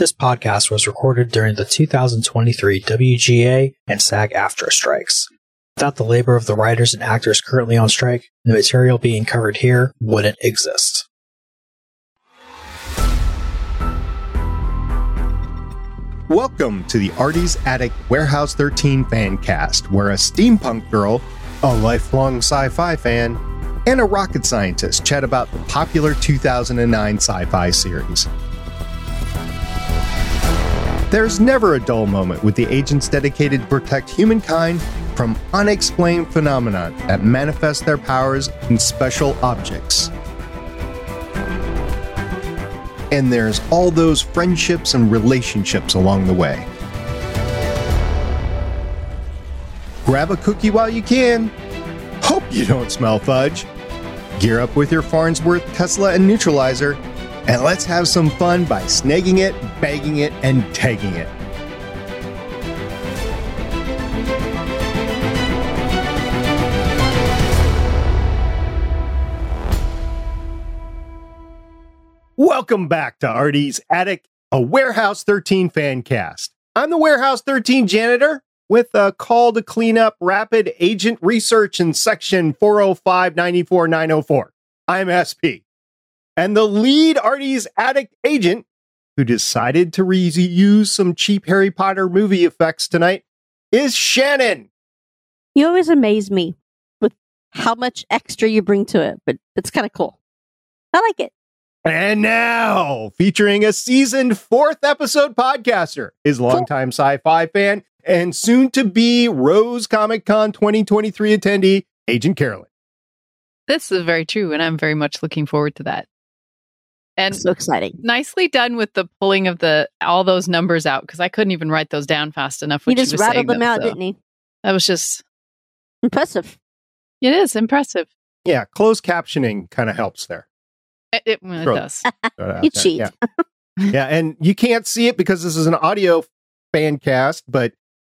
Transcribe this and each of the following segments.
This podcast was recorded during the 2023 WGA and SAG AFTRA strikes. Without the labor of the writers and actors currently on strike, the material being covered here wouldn't exist. Welcome to the Artie's Attic Warehouse 13 fan cast, where a steampunk girl, a lifelong sci fi fan, and a rocket scientist chat about the popular 2009 sci fi series. There's never a dull moment with the agents dedicated to protect humankind from unexplained phenomena that manifest their powers in special objects. And there's all those friendships and relationships along the way. Grab a cookie while you can. Hope you don't smell fudge. Gear up with your Farnsworth, Tesla, and neutralizer, and let's have some fun by snagging it, bagging it, and tagging it. Welcome back to Artie's Attic, a Warehouse 13 fan cast. I'm the Warehouse 13 janitor with a call to clean up rapid agent research in section 405 94904. I'm SP. And the lead Artie's Attic agent who decided to reuse some cheap Harry Potter movie effects tonight is Shannon. You always amaze me with how much extra you bring to it, but it's kind of cool. I like it. And now, featuring a seasoned fourth episode podcaster, his longtime sci fi fan, and soon to be Rose Comic Con 2023 attendee, Agent Carolyn. This is very true, and I'm very much looking forward to that. And so exciting. Nicely done with the pulling of the all those numbers out because I couldn't even write those down fast enough. He just rattled them, them out, so didn't he? That was just impressive. It is impressive. Yeah, closed captioning kind of helps there. It, it, well, it does. you cheat. Yeah. yeah, and you can't see it because this is an audio fan cast, but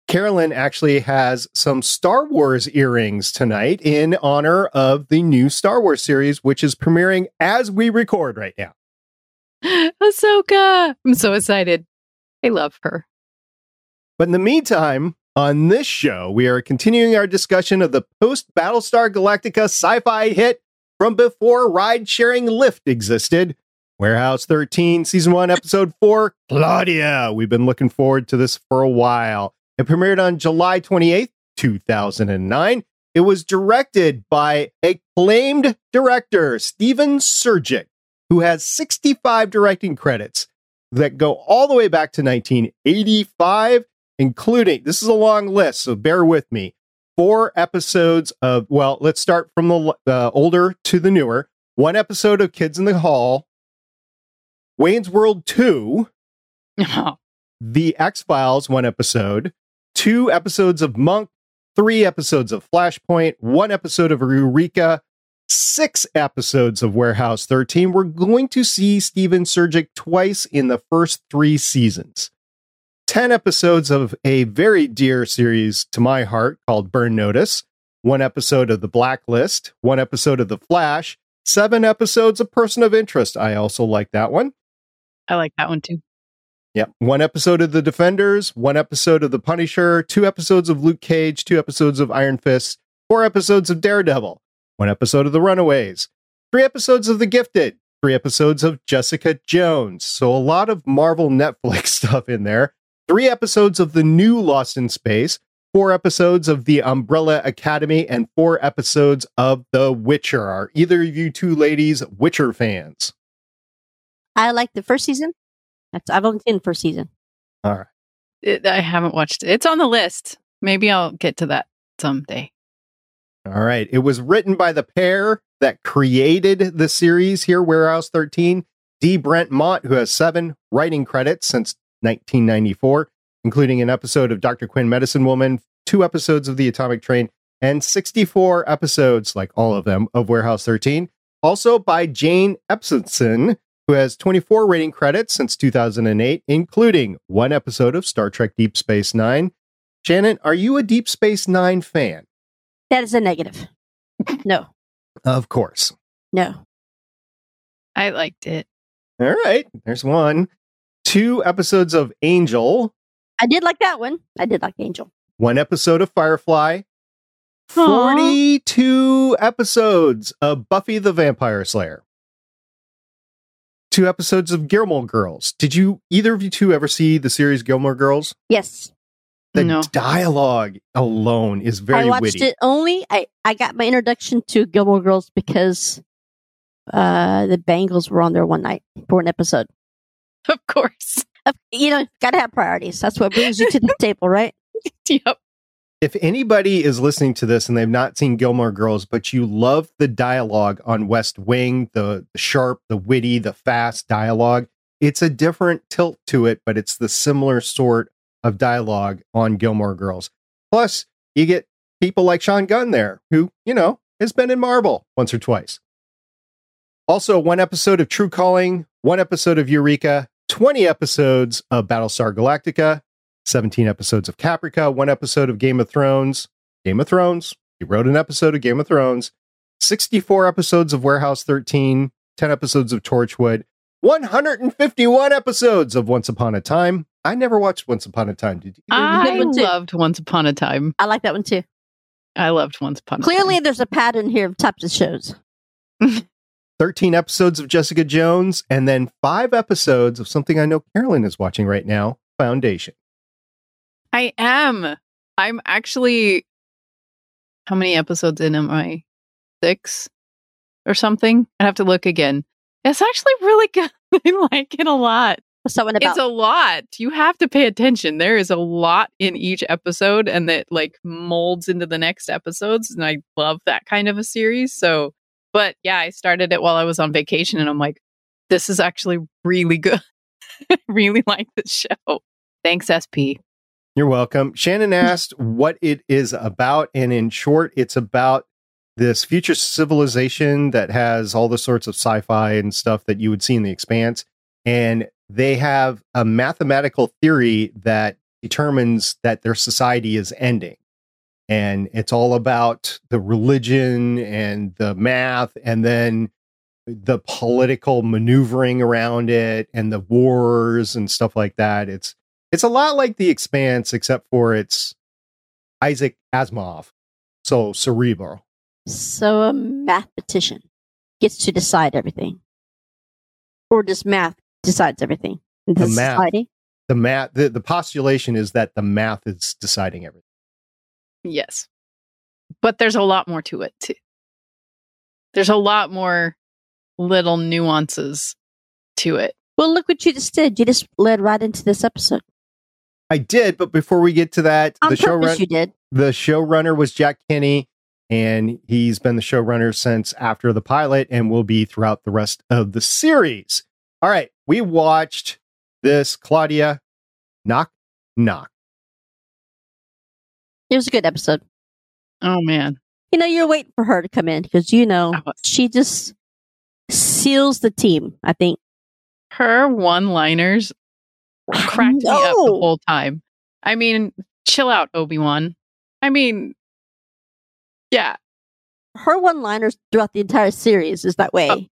Carolyn actually has some Star Wars earrings tonight in honor of the new Star Wars series, which is premiering as we record right now. Ahsoka! I'm so excited. I love her. But in the meantime, on this show, we are continuing our discussion of the post Battlestar Galactica sci fi hit from before ride sharing Lyft existed. Warehouse 13, Season 1, Episode 4, Claudia. We've been looking forward to this for a while. It premiered on July 28th, 2009. It was directed by acclaimed director Stephen Surjik, who has 65 directing credits that go all the way back to 1985, including this is a long list, so bear with me. Four episodes of, well, let's start from the uh, older to the newer. One episode of Kids in the Hall, Wayne's World 2, The X Files, one episode, two episodes of Monk, three episodes of Flashpoint, one episode of Eureka, six episodes of Warehouse 13. We're going to see Stephen Surjik twice in the first three seasons. 10 episodes of a very dear series to my heart called Burn Notice, one episode of The Blacklist, one episode of The Flash, seven episodes of Person of Interest. I also like that one. I like that one too. Yeah. One episode of The Defenders, one episode of The Punisher, two episodes of Luke Cage, two episodes of Iron Fist, four episodes of Daredevil, one episode of The Runaways, three episodes of The Gifted, three episodes of Jessica Jones. So a lot of Marvel Netflix stuff in there. Three episodes of the new Lost in Space, four episodes of The Umbrella Academy, and four episodes of The Witcher. Are either of you two ladies Witcher fans? I like the first season. That's I've only seen the first season. All right. It, I haven't watched it. It's on the list. Maybe I'll get to that someday. All right. It was written by the pair that created the series here, Warehouse 13. D. Brent Mote, who has seven writing credits since 1994, including an episode of Dr. Quinn Medicine Woman, two episodes of The Atomic Train, and 64 episodes, like all of them, of Warehouse 13. Also by Jane Espenson, who has 24 rating credits since 2008, including one episode of Star Trek Deep Space Nine. Shannon, are you a Deep Space Nine fan? That is a negative. No. Of course. No. I liked it. All right. There's one. two episodes of Angel, I did like that one. I did like Angel. one episode of Firefly, Aw. 42 episodes of Buffy the Vampire Slayer, two episodes of Gilmore Girls. Did you, either of you two, ever see the series Gilmore Girls? Yes, The No. dialogue alone is very I watched witty. it only. I I got my introduction to Gilmore Girls because uh the Bengals were on there one night for an episode. Of course. You know, got to have priorities. That's what brings you to the table, right? Yep. if anybody is listening to this and they've not seen Gilmore Girls, but you love the dialogue on West Wing, the, the sharp, the witty, the fast dialogue, it's a different tilt to it, but it's the similar sort of dialogue on Gilmore Girls. Plus, you get people like Sean Gunn there, who, you know, has been in Marvel once or twice. Also, one episode of True Calling, one episode of Eureka, 20 episodes of Battlestar Galactica, 17 episodes of Caprica, one episode of Game of Thrones. Game of Thrones. He wrote an episode of Game of Thrones. 64 episodes of Warehouse 13, 10 episodes of Torchwood, 151 episodes of Once Upon a Time. I never watched Once Upon a Time. Did you? I loved Once Upon a Time. I like that one too. I loved Once Upon a Clearly, Time. there's a pattern here of types of shows. 13 episodes of Jessica Jones, and then five episodes of something I know Carolyn is watching right now Foundation. I am. I'm actually. How many episodes in am I? Six or something? I have to look again. It's actually really good. I like it a lot. What's that one about? It's a lot. You have to pay attention. There is a lot in each episode and that like molds into the next episodes. And I love that kind of a series. So, but yeah, I started it while I was on vacation and I'm like, this is actually really good. Really like the show. Thanks, SP. You're welcome. Shannon asked what it is about, and in short, it's about this future civilization that has all the sorts of sci-fi and stuff that you would see in the expanse and they have a mathematical theory that determines that their society is ending. And it's all about the religion and the math and then the political maneuvering around it and the wars and stuff like that. It's it's a lot like the expanse except for it's isaac asimov so cerebral. So a mathematician gets to decide everything, or just math decides everything in The math. society. the math the, the postulation is that the math is deciding everything Yes. But there's a lot more to it too. There's a lot more little nuances to it. Well, look what you just did. You just led right into this episode. i did but before we get to that On the show purpose, you did. the showrunner was jack kenny and he's been the showrunner since after the pilot and will be throughout the rest of the series all right we watched this claudia knock knock It was a good episode. Oh man. You know, you're waiting for her to come in because you know I she just seals the team. I think. Her one liners cracked me up the whole time. I mean, chill out, Obi Wan. I mean, yeah, Her one-liners throughout the entire series is that way. Oh,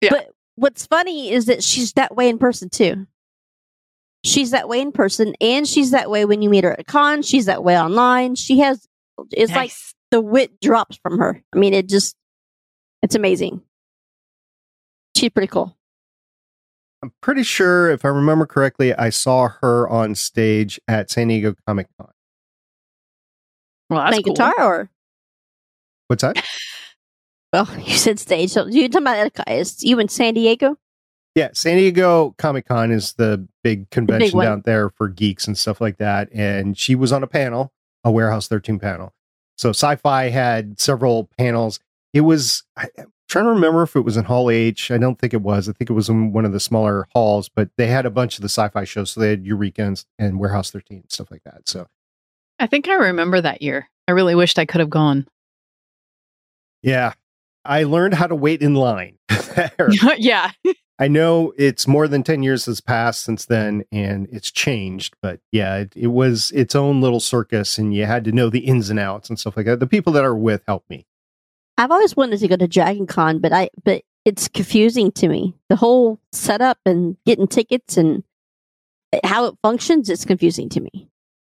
yeah. But what's funny is that she's that way in person too. She's that way in person, and she's that way when you meet her at a con. She's that way online. She has. It's like the wit drops from her. I mean, it just. It's amazing. She's pretty cool. i'm pretty sure if i remember correctly i saw her on stage at san diego comic-con well, that's Playing cool. guitar, or what's that well, you said stage. So you're talking about is you in San Diego? Yeah, San Diego Comic Con is the big convention one. down there for geeks and stuff like that. And she was on a panel, a Warehouse 13 panel. So sci fi had several panels. It was, I, I'm trying to remember if it was in Hall H. I don't think it was. I think it was in one of the smaller halls, but they had a bunch of the sci fi shows. So they had Eureka and, and Warehouse 13 and stuff like that. So I think I remember that year. I really wished I could have gone. yeah, I learned how to wait in line. yeah. I know it's more than 10 years has passed since then and it's changed, but yeah, it, it was its own little circus and you had to know the ins and outs and stuff like that. The people that are with helped me. I've always wanted to go to Dragon Con, but I but it's confusing to me. The whole setup and getting tickets and how it functions, it's confusing to me.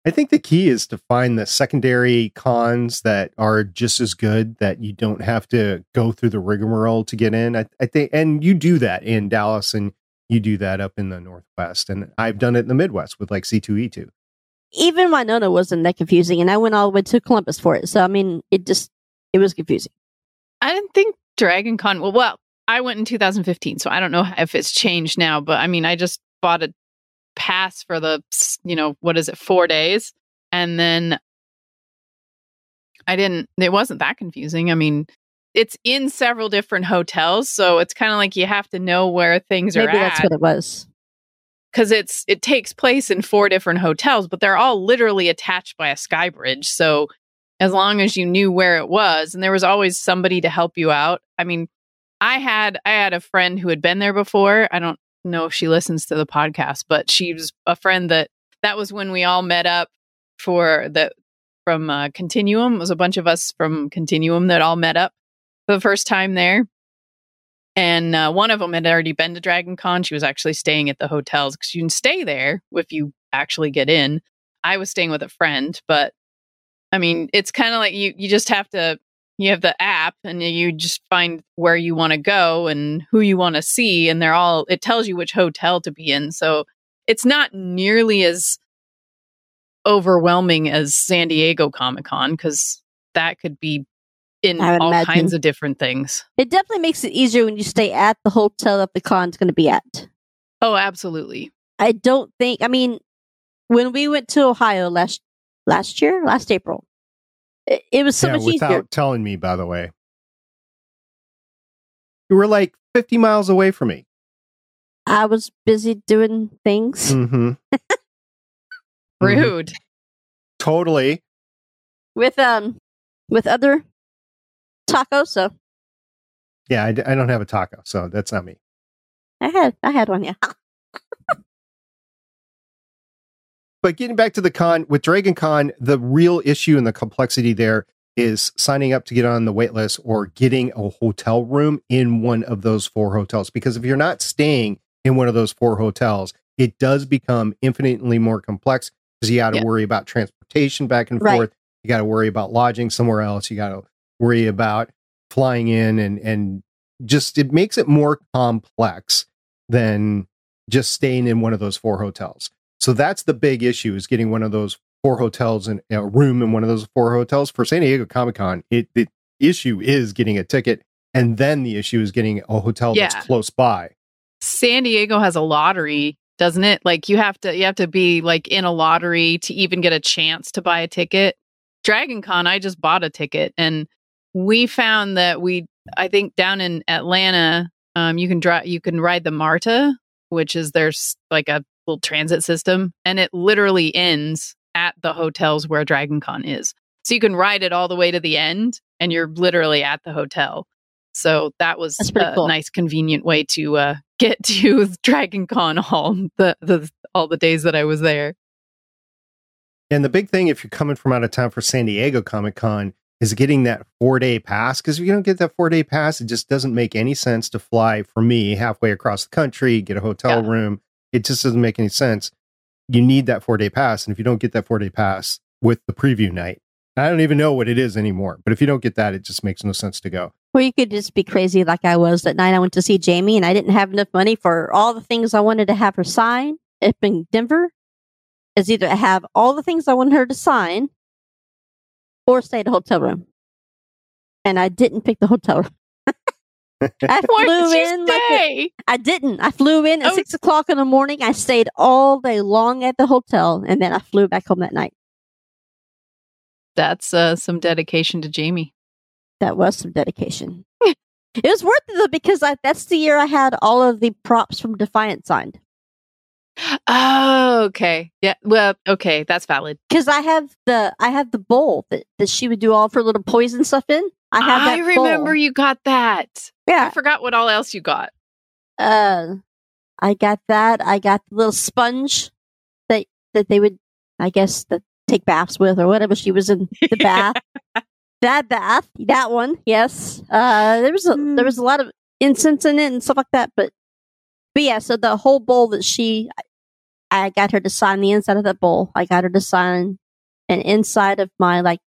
I think the key is to find the secondary cons that are just as good that you don't have to go through the rigmarole to get in. I, I think, and you do that in Dallas and you do that up in the Northwest. And I've done it in the Midwest with like C2E2. Even Winona wasn't that confusing, and I went all the way to Columbus for it. So, I mean, it just, it was confusing. I didn't think Dragon Con. Well, well, I went in 2015, so I don't know if it's changed now. But I mean, I just bought a pass for the, you know, what is it, four days, and then I didn't. It wasn't that confusing. I mean, it's in several different hotels, so it's kind of like you have to know where things Maybe are Maybe that's at what it was. because it's it takes place in four different hotels, but they're all literally attached by a sky bridge. So as long as you knew where it was, and there was always somebody to help you out. I mean, I had I had a friend who had been there before. I don't know if she listens to the podcast, but she's a friend that that was when we all met up for the from uh, Continuum. It was a bunch of us from Continuum that all met up for the first time there. And uh, one of them had already been to Dragon Con. She was actually staying at the hotels because you can stay there if you actually get in. I was staying with a friend, but I mean, it's kind of like you you just have to you have the app and you just find where you want to go and who you want to see and they're all it tells you which hotel to be in. So it's not nearly as overwhelming as San Diego Comic Con because that could be in all imagine. kinds of different things. It definitely makes it easier when you stay at the hotel that the con's going to be at. Oh, absolutely. I don't think. I mean, when we went to Ohio last last year, last April, it, it was so yeah, much without easier. telling me, by the way. You were like 50 miles away from me. I was busy doing things. Mm-hmm. Rude. Totally. with um with other tacos. So Yeah, I, d- I don't have a taco, so that's not me. I had I had one. Yeah, But getting back to the con with Dragon Con, the real issue and the complexity there is signing up to get on the wait list or getting a hotel room in one of those four hotels. Because if you're not staying in one of those four hotels, it does become infinitely more complex because you got to Yeah. worry about transportation back and Right. forth. You got to worry about lodging somewhere else. You got to worry about flying in and and just it makes it more complex than just staying in one of those four hotels. So that's the big issue is getting one of those four hotels and a room in one of those four hotels for San Diego Comic Con. It the issue is getting a ticket, and then the issue is getting a hotel Yeah. that's close by. San Diego has a lottery, doesn't it? Like you have to you have to be like in a lottery to even get a chance to buy a ticket. Dragon Con, I just bought a ticket and we found that we I think down in Atlanta, um, you can drive you can ride the Marta, which is there's like a little transit system, and it literally ends at the hotels where Dragon Con is. So you can ride it all the way to the end and you're literally at the hotel. So that was a cool. nice, convenient way to uh, get to Dragon Con all the, the all the days that I was there. And the big thing, if you're coming from out of town for San Diego Comic Con, is getting that four day pass. Because if you don't get that four day pass, it just doesn't make any sense to fly for me halfway across the country, get a hotel Yeah. room. It just doesn't make any sense. You need that four day pass. And if you don't get that four day pass with the preview night, I don't even know what it is anymore. But if you don't get that, it just makes no sense to go. or you could just be crazy like I was that night. I went to see Jaime, and I didn't have enough money for all the things I wanted to have her sign up in Denver. Is either have all the things I wanted her to sign, or stay at a hotel room. And I didn't pick the hotel room. I flew in like a- I didn't. I flew in at Oh. six o'clock in the morning. I stayed all day long at the hotel, and then I flew back home that night. That's uh, some dedication to Jaime. That was some dedication. it was worth it though because I, that's the year I had all of the props from Defiance signed. Oh, okay. Yeah. Well, okay. That's valid. Because I have the I have the bowl that, that she would do all of her little poison stuff in. I have that. remember bowl. you got that. I forgot what all else you got. Uh, I got that. I got the little sponge that that they would, I guess, the, take baths with or whatever. She was in the bath. that bath, that one, yes. Uh, there was a there was a lot of incense in it and stuff like that. But but yeah, so the whole bowl that she I got her to sign the inside of that bowl. I got her to sign an inside of my like,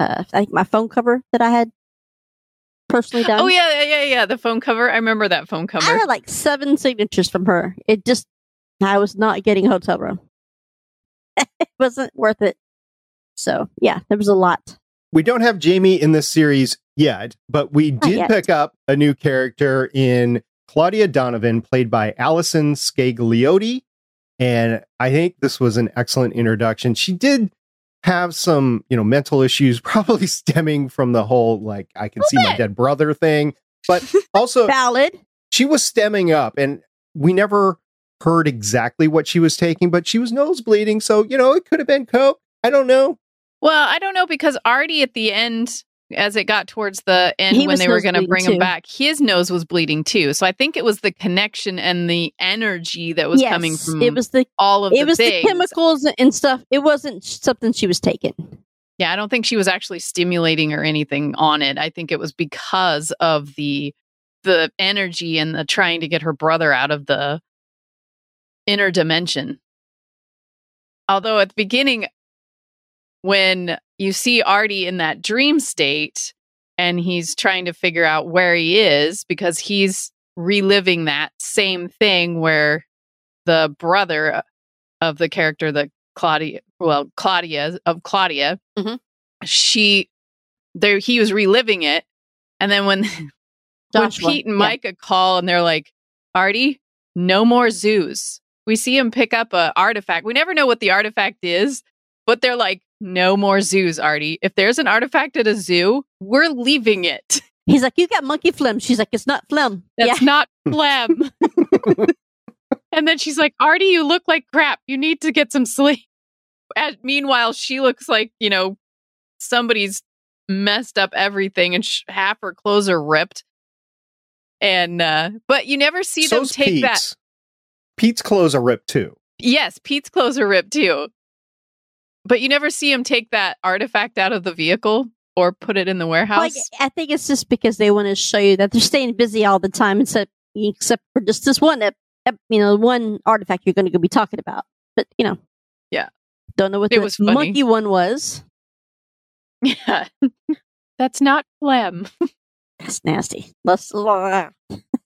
uh, I think my phone cover that I had personally done. Oh yeah, yeah, yeah, yeah. The phone cover. I remember that phone cover. I had like seven signatures from her. It just, I was not getting a hotel room. it wasn't worth it. So yeah, there was a lot. We don't have Jaime in this series yet, but we did yet. pick up a new character in Claudia Donovan, played by Allison Scagliotti. And I think this was an excellent introduction. She did have some, you know, mental issues, probably stemming from the whole like I can see my dead brother thing, but also Valid. she was stemming up and we never heard exactly what she was taking, but she was nosebleeding. So, you know, it could have been coke. I don't know. Well, I don't know because Artie at the end, as it got towards the end He when they were going to bring him too. back, his nose was bleeding too. So I think it was the connection and the energy that was yes, coming from it was the all of it the was things. the chemicals and stuff. It wasn't something she was taking. Yeah, I don't think she was actually stimulating or anything on it. I think it was because of the the energy and the trying to get her brother out of the inner dimension. Although at the beginning when you see Artie in that dream state and he's trying to figure out where he is because he's reliving that same thing where the brother of the character that Claudia, well, Claudia of Claudia, Mhm. she, there, he was reliving it, and then when when Pete and yeah. Myka call and they're like, Artie, no more zoos. We see him pick up a artifact. We never know what the artifact is, but they're like, no more zoos, Artie. If there's an artifact at a zoo, we're leaving it. He's like, "You got monkey phlegm." She's like, "It's not phlegm." That's yeah, not phlegm. and then she's like, Artie, you look like crap. You need to get some sleep. And meanwhile, she looks like, you know, somebody's messed up everything and sh- half her clothes are ripped. And, uh, but you never see them So's take that. Pete's. Pete's clothes are ripped too. Yes, Pete's clothes are ripped too. But you never see him take that artifact out of the vehicle or put it in the warehouse. Like, I think it's just because they want to show you that they're staying busy all the time, except except for just this one, ep- ep- you know, one artifact you're going to be talking about. But you know, Yeah. don't know what It the was funny. monkey one was. yeah. That's not phlegm. That's nasty. Let's.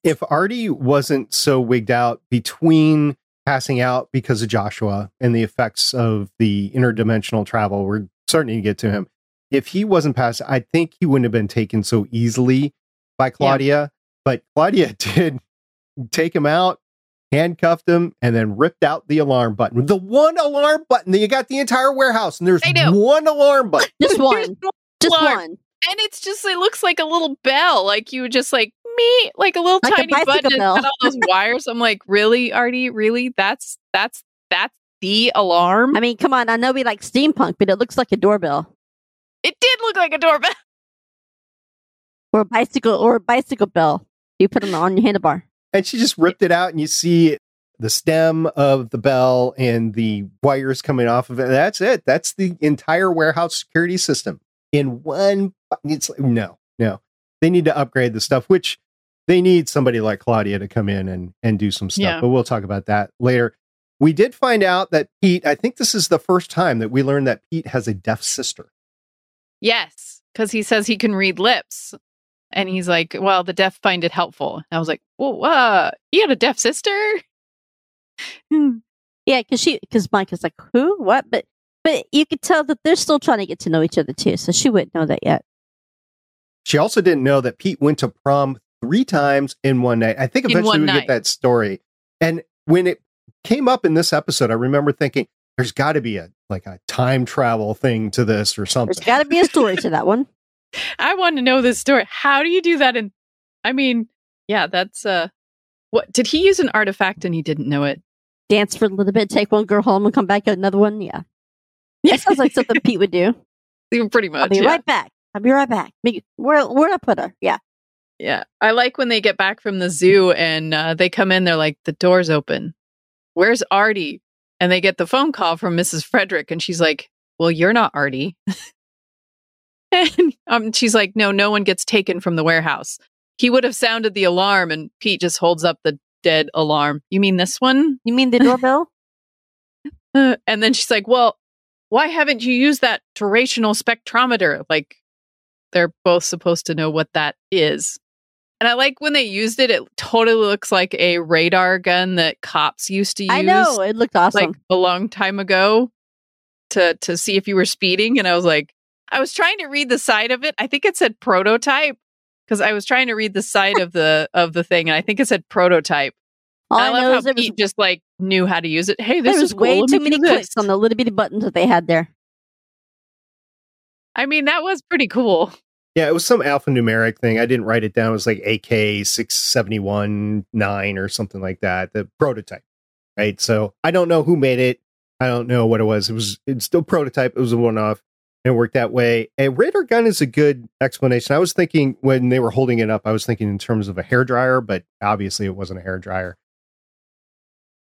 if Artie wasn't so wigged out between passing out because of Joshua and the effects of the interdimensional travel, we're starting to get to him. If he wasn't passed, I think he wouldn't have been taken so easily by Claudia. But Claudia did take him out, handcuffed him, and then ripped out the alarm button. The one alarm button that you got the entire warehouse, and there's one alarm button. Just There's one. Just one. And it's just it looks like a little bell, like you would just like me, like a little Like tiny bicycle button and cut all those wires. I'm like, really, Artie? Really? That's that's that's the alarm. I mean, come on. I know we like steampunk, but it looks like a doorbell it did look like a doorbell. or a bicycle or a bicycle bell. You put them on your handlebar. And she just ripped it out, and you see the stem of the bell and the wires coming off of it. That's it. That's the entire warehouse security system in one. It's like, no, no. They need to upgrade the stuff, which they need somebody like Claudia to come in and and do some stuff. Yeah. But we'll talk about that later. We did find out that Pete. I think this is the first time that we learned that Pete has a deaf sister. Yes, because he says he can read lips, and he's like, "Well, the deaf find it helpful." I was like, "Well, uh, he had a deaf sister." Hmm. Yeah, because she because Mike is like, who, what? But but you could tell that they're still trying to get to know each other too. So she wouldn't know that yet. She also didn't know that Pete went to prom three times in one night. I think eventually we night. get that story. And when it came up in this episode, I remember thinking, there's got to be a like a time travel thing to this or There's something. got to be a story to that one. I want to know this story. How do you do that? And I mean, yeah, that's uh, what did he use an artifact and he didn't know it? Dance for a little bit, take one girl home, and come back get another one. Yeah, yeah, sounds like something Pete would do. Even pretty much. I'll be yeah. right back. I'll be right back. Me- Where where I put her? Yeah, Yeah. I like when they get back from the zoo and uh, they come in, they're like, the door's open. Where's Artie? And they get the phone call from Mrs. Frederic and she's like, well, you're not Artie. and um, she's like, no, no one gets taken from the warehouse. He would have sounded the alarm and Pete just holds up the dead alarm. You mean this one? you mean the doorbell? Uh, and then she's like, well, why haven't you used that durational spectrometer? Like, they're both supposed to know what that is. And I like when they used it, it totally looks like a radar gun that cops used to use. I know it looked awesome. like a long time ago to to see if you were speeding and I was like I was trying to read the side of it. I think it said prototype because I was trying to read the side of the of the thing and I think it said prototype. All And I, I, know love is was, Pete just like knew how to use it. Hey, this is was cool. way Let too many clicks on the little bitty buttons that they had there. I mean, that was pretty cool. Yeah, it was some alphanumeric thing. I didn't write it down. It was like AK six seventy one nine or something like that. The prototype, right? So I don't know who made it. I don't know what it was. It was it's still prototype. It was a one off. It worked that way. A radar gun is a good explanation. I was thinking when they were holding it up, I was thinking in terms of a hair dryer, but obviously it wasn't a hair dryer.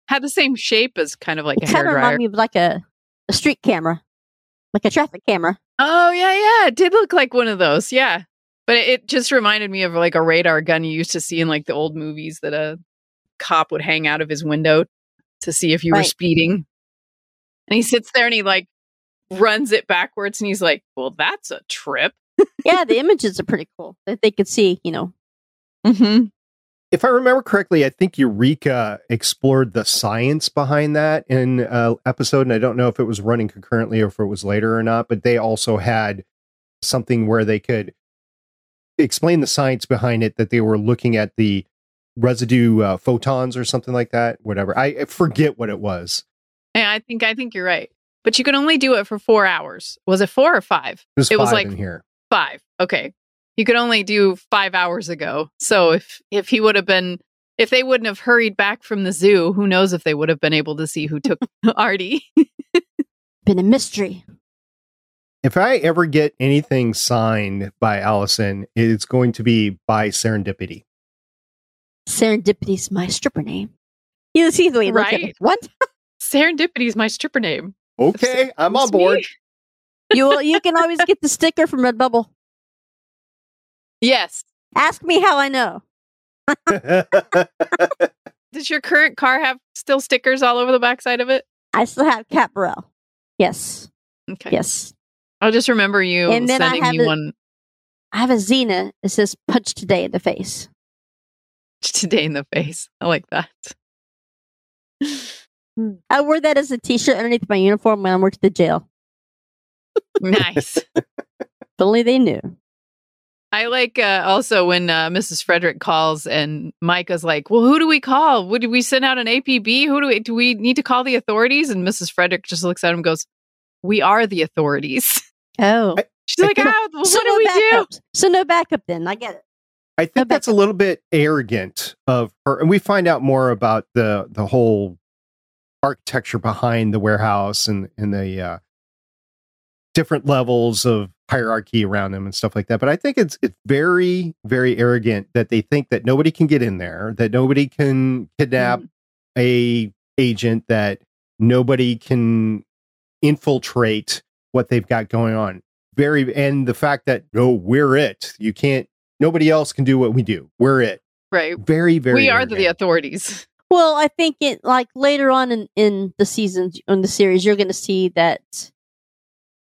Had the same shape as kind of like It a kind of hairdryer. reminded me of like a, a street camera, like a traffic camera. Oh yeah, yeah. It did look like one of those. Yeah. But it, it just reminded me of like a radar gun you used to see in like the old movies that a cop would hang out of his window to see if you were speeding. And he sits there and he like runs it backwards and he's like, Well, that's a trip. Yeah, the images are pretty cool that they could see. You know, Mm-hmm. If I remember correctly, I think Eureka explored the science behind that in an episode, and I don't know if it was running concurrently or if it was later or not. But they also had something where they could explain the science behind it. That they were looking at the residue uh, photons or something like that. Whatever, I forget what it was. Yeah, I think I think you're right. But you could only do it for four hours. Was it four or five? It was, It was like- here. Five. Okay. You could only do five hours ago. So if if he would have been if they wouldn't have hurried back from the zoo, who knows if they would have been able to see who took Artie. been a mystery. If I ever get anything signed by Allison, it's going to be by Serendipity. Serendipity's my stripper name. You see the way he looks at Right? What? Serendipity is my stripper name. Okay, I'm on board. You will, you can always get the sticker from Redbubble. Yes. Ask me how I know. Does your current car have still stickers all over the backside of it? I still have Cat Burrell. Yes, Okay. yes. I'll just remember you And then I have me it- one I have a Xena. It says "Punch today" in the face. today in the face. I like that. I wore that as a T-shirt underneath my uniform when I worked at the jail. nice. If only they knew. I like uh, also when uh, Mrs. Frederic calls and Myka's like, "Well, who do we call? Would we send out an APB? Who do we do we need to call the authorities?" And Mrs. Frederic just looks at him and goes, "We are the authorities." Oh, She's I like, think- "Ah, well, so what no do we do?" So no backup. Then I get it. I think No that's a little bit arrogant of her, and we find out more about the the whole architecture behind the warehouse and and the uh, different levels of hierarchy around them and stuff like that. But I think it's it's very very arrogant that they think that nobody can get in there, that nobody can kidnap Mm. a agent, that nobody can infiltrate what they've got going on. Very and the fact that no, we're it. You can't. Nobody else can do what we do. We're it. Right. Very very. we are the authorities. Well, I think it like later on in in the seasons in the series, you're going to see that.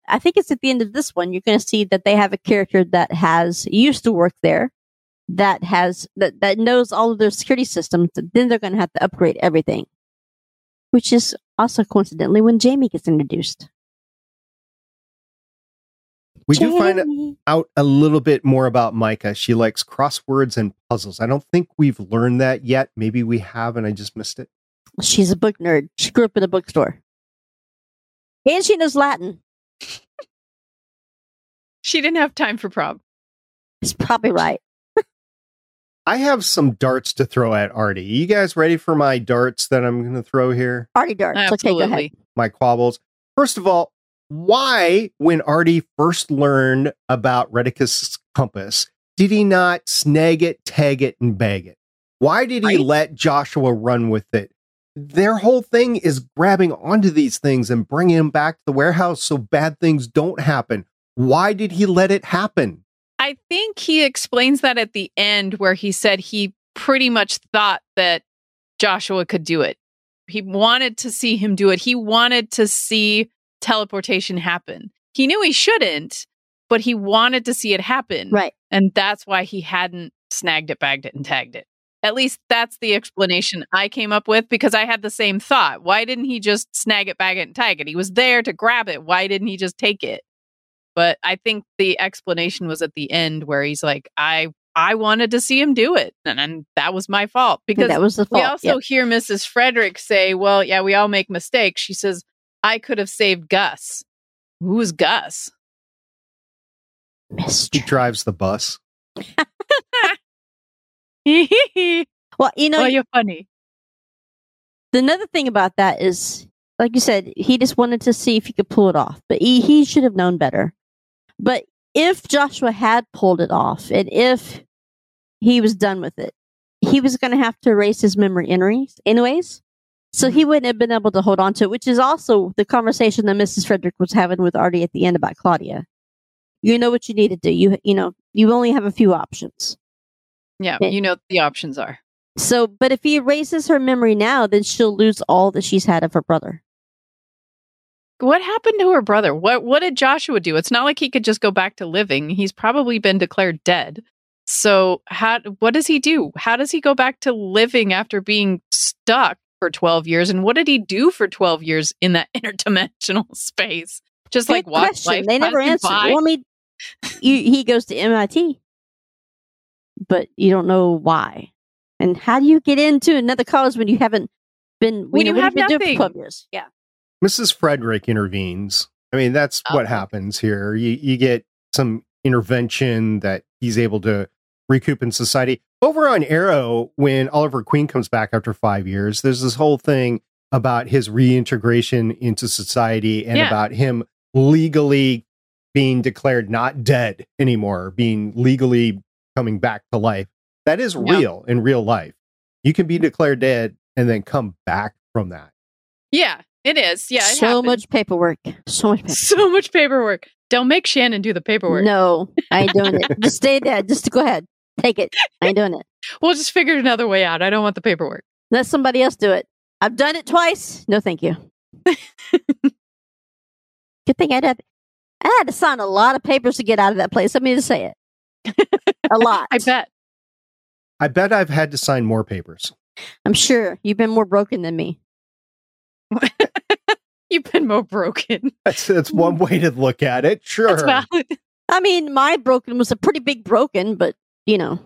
I think it's at the end of this one. You're going to see that they have a character that has used to work there, that has that that knows all of their security systems. Then they're going to have to upgrade everything, which is also coincidentally when Jaime gets introduced. We do find out a little bit more about Myka. She likes crosswords and puzzles. I don't think we've learned that yet. Maybe we have, and I just missed it. She's a book nerd. She grew up in a bookstore, and she knows Latin. She didn't have time for prom. It's probably right. I have some darts to throw at Artie. You guys ready for my darts that I'm going to throw here? Artie darts. Okay, go ahead. Absolutely. My quabbles. First of all, why, when Artie first learned about Rheticus' compass, did he not snag it, tag it, and bag it? Why did he Right. let Joshua run with it? Their whole thing is grabbing onto these things and bringing them back to the warehouse so bad things don't happen. Why did he let it happen? I think he explains that at the end where he said he pretty much thought that Joshua could do it. he wanted to see him do it. He wanted to see teleportation happen. He knew he shouldn't, but he wanted to see it happen. Right. And that's why he hadn't snagged it, bagged it, and tagged it. At least that's the explanation I came up with because I had the same thought. Why didn't he just snag it, bag it, and tag it? He was there to grab it. Why didn't he just take it? But I think the explanation was at the end where he's like, I I wanted to see him do it. And, and that was my fault. Because that was the fault. we fault. also Yep. hear Mrs. Frederic say, Well, yeah, we all make mistakes. She says, I could have saved Gus. Who's Gus? He drives the bus. well, Well, you know, you're funny. the another thing about that is, like you said, he just wanted to see if he could pull it off, but he, he should have known better. But if Joshua had pulled it off, and if he was done with it, he was going to have to erase his memory anyways. anyways. So he mm-hmm. wouldn't have been able to hold on to it, which is also the conversation that Mrs. Frederic was having with Artie at the end about Claudia. You know what you need to do. You you know you only have a few options. Yeah, you know what the options are. So, but if he erases her memory now, then she'll lose all that she's had of her brother. What happened to her brother? What what did Joshua do? It's not like he could just go back to living. He's probably been declared dead. So how what does he do? How does he go back to living after being stuck for 12 years and what did he do for 12 years in that interdimensional space? Just like watch question. life They never answered. by? Well, I mean, you, he goes to MIT, but you don't know why. And how do you get into another college when you haven't been? When you what have been doing nothing. for twelve years? Yeah. Mrs. Frederic intervenes. I mean, that's Oh, what happens here. You you get some intervention that he's able to recoup in society. Over on Arrow, when Oliver Queen comes back after five years, there's this whole thing about his reintegration into society and Yeah. about him legally being declared not dead anymore, being legally coming back to life. That is Yeah. real in real life. You can be declared dead and then come back from that. Yeah, it is. Yeah, it so happens. much paperwork. So much paperwork. so much paperwork. Don't make Shannon do the paperwork. No, I ain't doing it. Just stay there. Just go ahead. Take it. I ain't doing it. We'll just figure another way out. I don't want the paperwork. Let somebody else do it. I've done it twice. No, thank you. Good thing I did. I had to sign a lot of papers to get out of that place. Let me just say it. A lot. I bet. I bet I've had to sign more papers. I'm sure you've been more broken than me. You've been more broken. That's that's one way to look at it. Sure. I mean, my broken was a pretty big broken, but you know,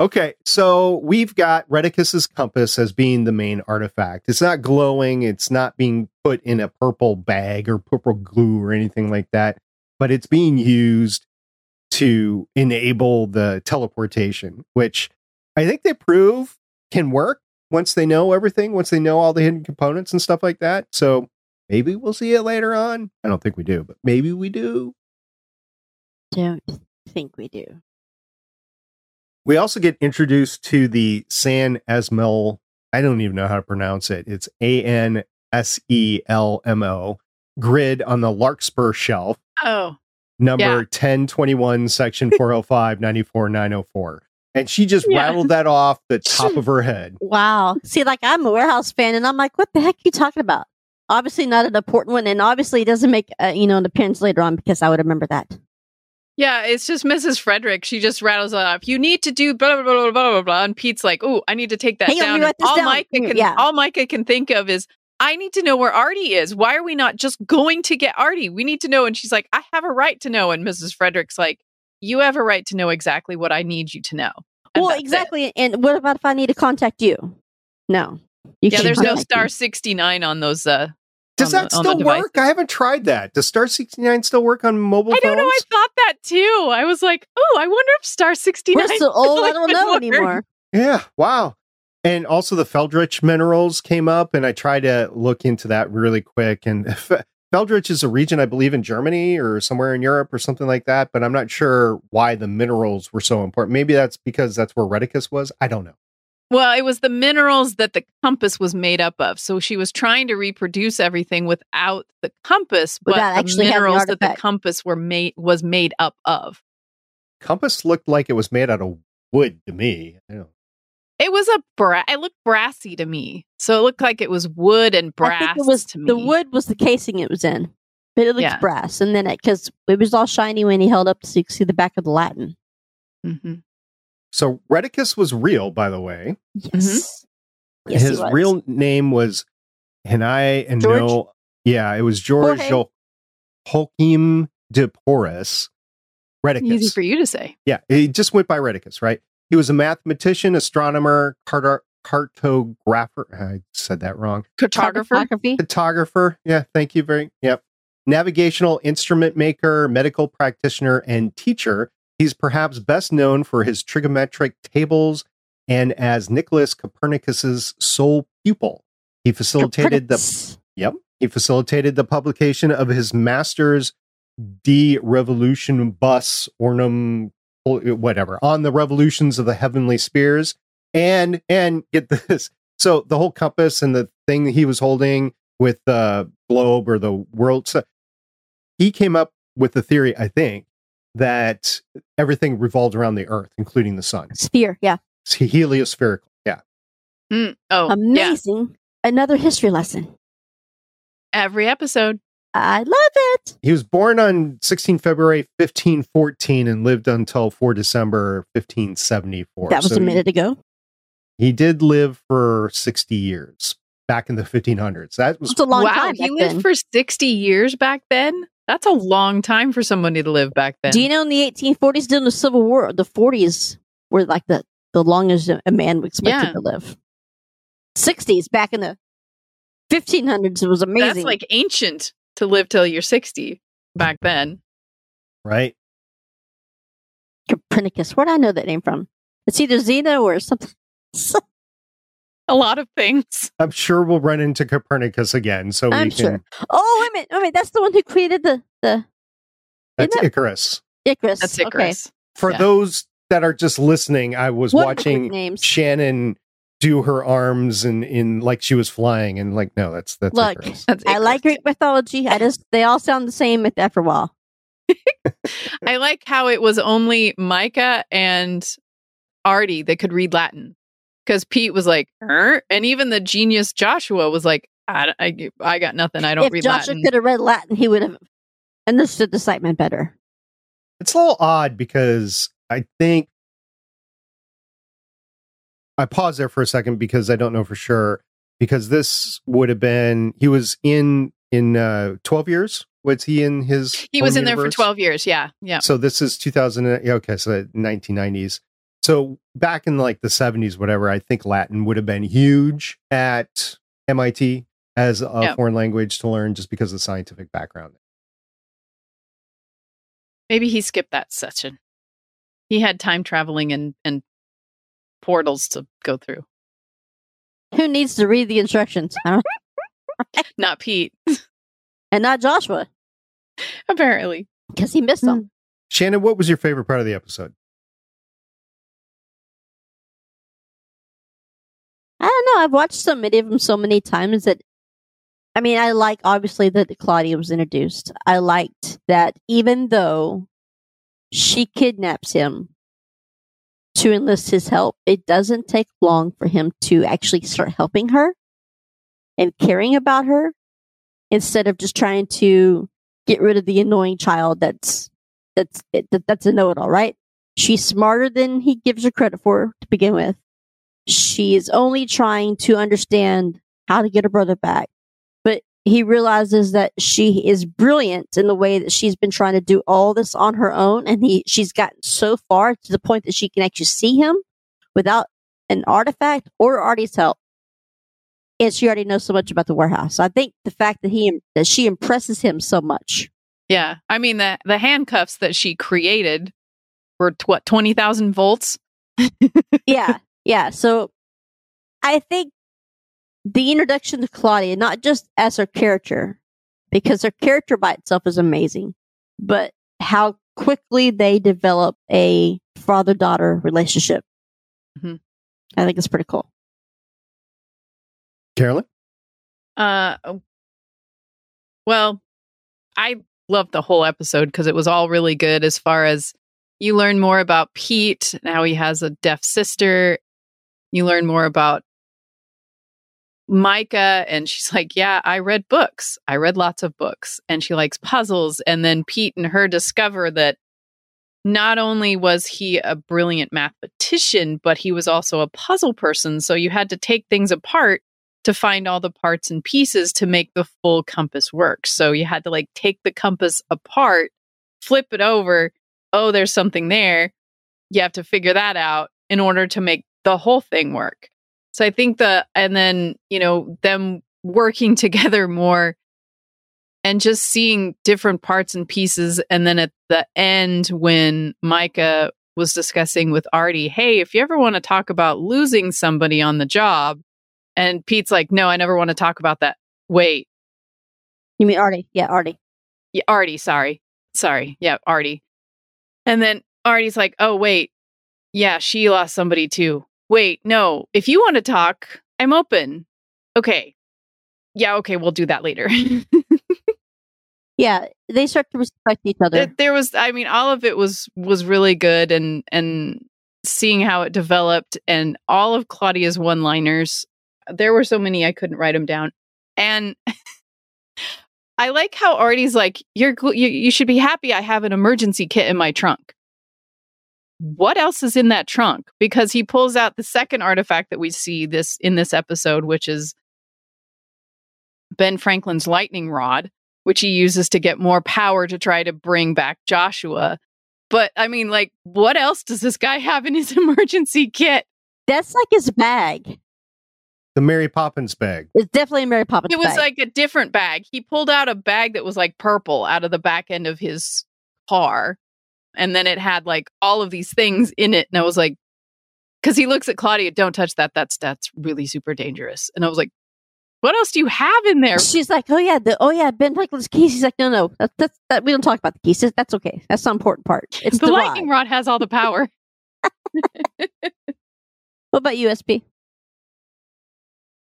Okay, so we've got Rheticus's compass as being the main artifact. It's not glowing, it's not being put in a purple bag or purple glue or anything like that, but it's being used to enable the teleportation, which I think they prove can work once they know everything, once they know all the hidden components and stuff like that. So maybe we'll see it later on. I don't think we do, but maybe we do. don't think we do. We also get introduced to the San Esmel. I don't even know how to pronounce it. It's A N S E L M O grid on the Larkspur shelf, Oh, number Yeah. 1021, section 405, 94, 904. And she just Yeah. rattled that off the top of her head. Wow. See, like I'm a warehouse fan, and I'm like, what the heck are you talking about? Obviously, not an important one, and obviously, it doesn't make uh, you know an appearance later on because I would remember that. yeah. It's just Mrs. Frederic. She just rattles it off. You need to do blah blah blah blah blah blah. blah. And Pete's like, "Oh, I need to take that Hang on, let down." me write And this all down. Myka can, Yeah. all Myka can think of is, "I need to know where Artie is. Why are we not just going to get Artie? We need to know." And she's like, "I have a right to know." And Mrs. Frederic's like, "You have a right to know exactly what I need you to know." Well, that's it. exactly. And what about if I need to contact you? No. You Yeah, there's no star me. 69 on those. uh Does on that the still work? I haven't tried that. Does Star 69 still work on mobile phones? I don't know. I thought that too. I was like, oh, I wonder if Star 69. We're so old, I don't know works. anymore. Yeah, wow. And also the Feldrich minerals came up, and I tried to look into that really quick. And F- Feldrich is a region, I believe, in Germany or somewhere in Europe or something like that. But I'm not sure why the minerals were so important. Maybe that's because that's where Rheticus was. I don't know. Well, it was the minerals that the compass was made up of. So she was trying to reproduce everything without the compass, but Without the actually having the minerals that the artifact. compass were made was made up of. Compass looked like it was made out of wood to me. I don't. It was a bra- it looked brassy to me. So it looked like it was wood and brass I think it was to me. the wood was the casing it was in, but it looks Yeah. brass. And then it because it was all shiny when he held up so you could see the back of the Latin. hmm So Rheticus was real, by the way. Yes, Yes, he His was. real name was, and I and George? no, yeah, it was George Jorge? Jo- Holkeim de Porus. Rheticus. Easy for you to say. Yeah, he just went by Rheticus, right? He was a mathematician, astronomer, carto- cartographer. I said that wrong. Cartographer. Photography. Photographer. Yeah, thank you very. Yep. Navigational instrument maker, medical practitioner, and teacher. He's perhaps best known for his trigonometric tables and as Nicholas Copernicus's sole pupil. He facilitated the Yep. He facilitated the publication of his master's De Revolutionibus Ornum whatever on the revolutions of the heavenly spheres. And and get this. So the whole compass and the thing that he was holding with the globe or the world so he came up with the theory, I think, that everything revolved around the earth, including the sun. Sphere. Yeah. It's heliospherical. Yeah. Mm, oh, yeah. Amazing. Another history lesson. Every episode. I love it. He was born on 16 February 1514 and lived until 4 December 1574. That was So a minute ago. He, he did live for 60 years back in the 1500s. That was It's a long wow, time. he lived then. for 60 years back then? That's a long time for somebody to live back then. Do you know in the 1840s during the Civil War, the 40s were like the, the longest a a man was expected Yeah. to live. 60s back in the 1500s, it was amazing. That's like ancient to live till you're 60 back then. right. Copernicus. Where would I know that name from? It's either Zeno or something. A lot of things. I'm sure we'll run into Copernicus again. So we I'm can. sure. Oh, wait a minute. Wait a minute. That's the one who created the, the That's Isn't Icarus. Icarus. That's Okay. Icarus. For Yeah. those that are just listening, I was Wonderful watching names. Shannon do her arms and in like she was flying and like no that's that's Look, That's I like Greek mythology. I just, they all sound the same after a while. I like how it was only Myka and Artie that could read Latin. Because Pete was like, "Er," and even the genius Joshua was like, I, I, I got nothing. I don't if read Joshua Latin. could have read Latin, he would have understood the Sightman better. It's a little odd because I think I pause there for a second because I don't know for sure because this would have been he was in in uh 12 years was he in his He was in there for 12 years. Yeah. Yeah. so this is 2000 okay so 1990s so back in like the 70s whatever I think Latin would have been huge at MIT as a Yeah. foreign language to learn just because of the scientific background Maybe he skipped that session. He had time traveling and, and portals to go through. Who needs to read the instructions? I Not Pete, and not Joshua, apparently. because he missed hmm. them. Shannon what was your favorite part of the episode I don't know. I've watched so many of them so many times that I mean, I like obviously that Claudia was introduced. I liked that even though she kidnaps him to enlist his help, it doesn't take long for him to actually start helping her and caring about her instead of just trying to get rid of the annoying child that's that's that, that's a know-it-all, right? She's smarter than he gives her credit for to begin with she is only trying to understand how to get her brother back. He realizes that she is brilliant in the way that she's been trying to do all this on her own. And he, she's gotten so far to the point that she can actually see him without an artifact or Artie's help. And she already knows so much about the warehouse. I think the fact that he, that she impresses him so much. Yeah. I mean, the, the handcuffs that she created were, t- what, 20,000 volts? yeah, yeah. So I think the introduction to Claudia, not just as her character, because her character by itself is amazing, but how quickly they develop a father daughter relationship. Mhm. I think it's pretty cool. Carolyn Uh, well, I loved the whole episode because it was all really good as far as you learn more about Pete, how he has a deaf sister. you learn more about Myka and she's like, "Yeah, I read books. I read lots of books." And she likes puzzles and then Pete and her discover that not only was he a brilliant mathematician, but he was also a puzzle person, so you had to take things apart to find all the parts and pieces to make the full compass work. So you had to like take the compass apart, flip it over, oh, there's something there. You have to figure that out in order to make the whole thing work. So I think the, and then, you know, them working together more and just seeing different parts and pieces. And then at the end, when Myka was discussing with Artie, hey, if you ever want to talk about losing somebody on the job, and Pete's like, no, I never want to talk about that. Wait. You mean Artie? Yeah, Artie. Yeah, Artie, sorry. Sorry. Yeah, Artie. And then Artie's like, oh, wait. Yeah, she lost somebody too. Wait, no. If you want to talk, I'm open. Okay. Yeah, okay, we'll do that later. yeah, they start to respect each other. There, there was I mean, all of it was was really good and and seeing how it developed and all of Claudia's one-liners. There were so many I couldn't write them down. And I like how Artie's like, "You're you, you should be happy I have an emergency kit in my trunk." What else is in that trunk? Because he pulls out the second artifact that we see this in this episode, which is Ben Franklin's lightning rod, which he uses to get more power to try to bring back Joshua. But I mean, like, what else does this guy have in his emergency kit? That's like his bag. The Mary Poppins bag. It's definitely a Mary Poppins It was bag. like a different bag. He pulled out a bag that was like purple out of the back end of his car. And then it had like all of these things in it. And I was like, because he looks at Claudia, don't touch that. That's that's really super dangerous. And I was like, what else do you have in there? She's like, oh yeah, the oh yeah, Ben Franklin's keys. He's like, no, no, that's that's that we don't talk about the keys. That's okay. That's the important part. It's the, the, lightning rod. rod has all the power. What about USB?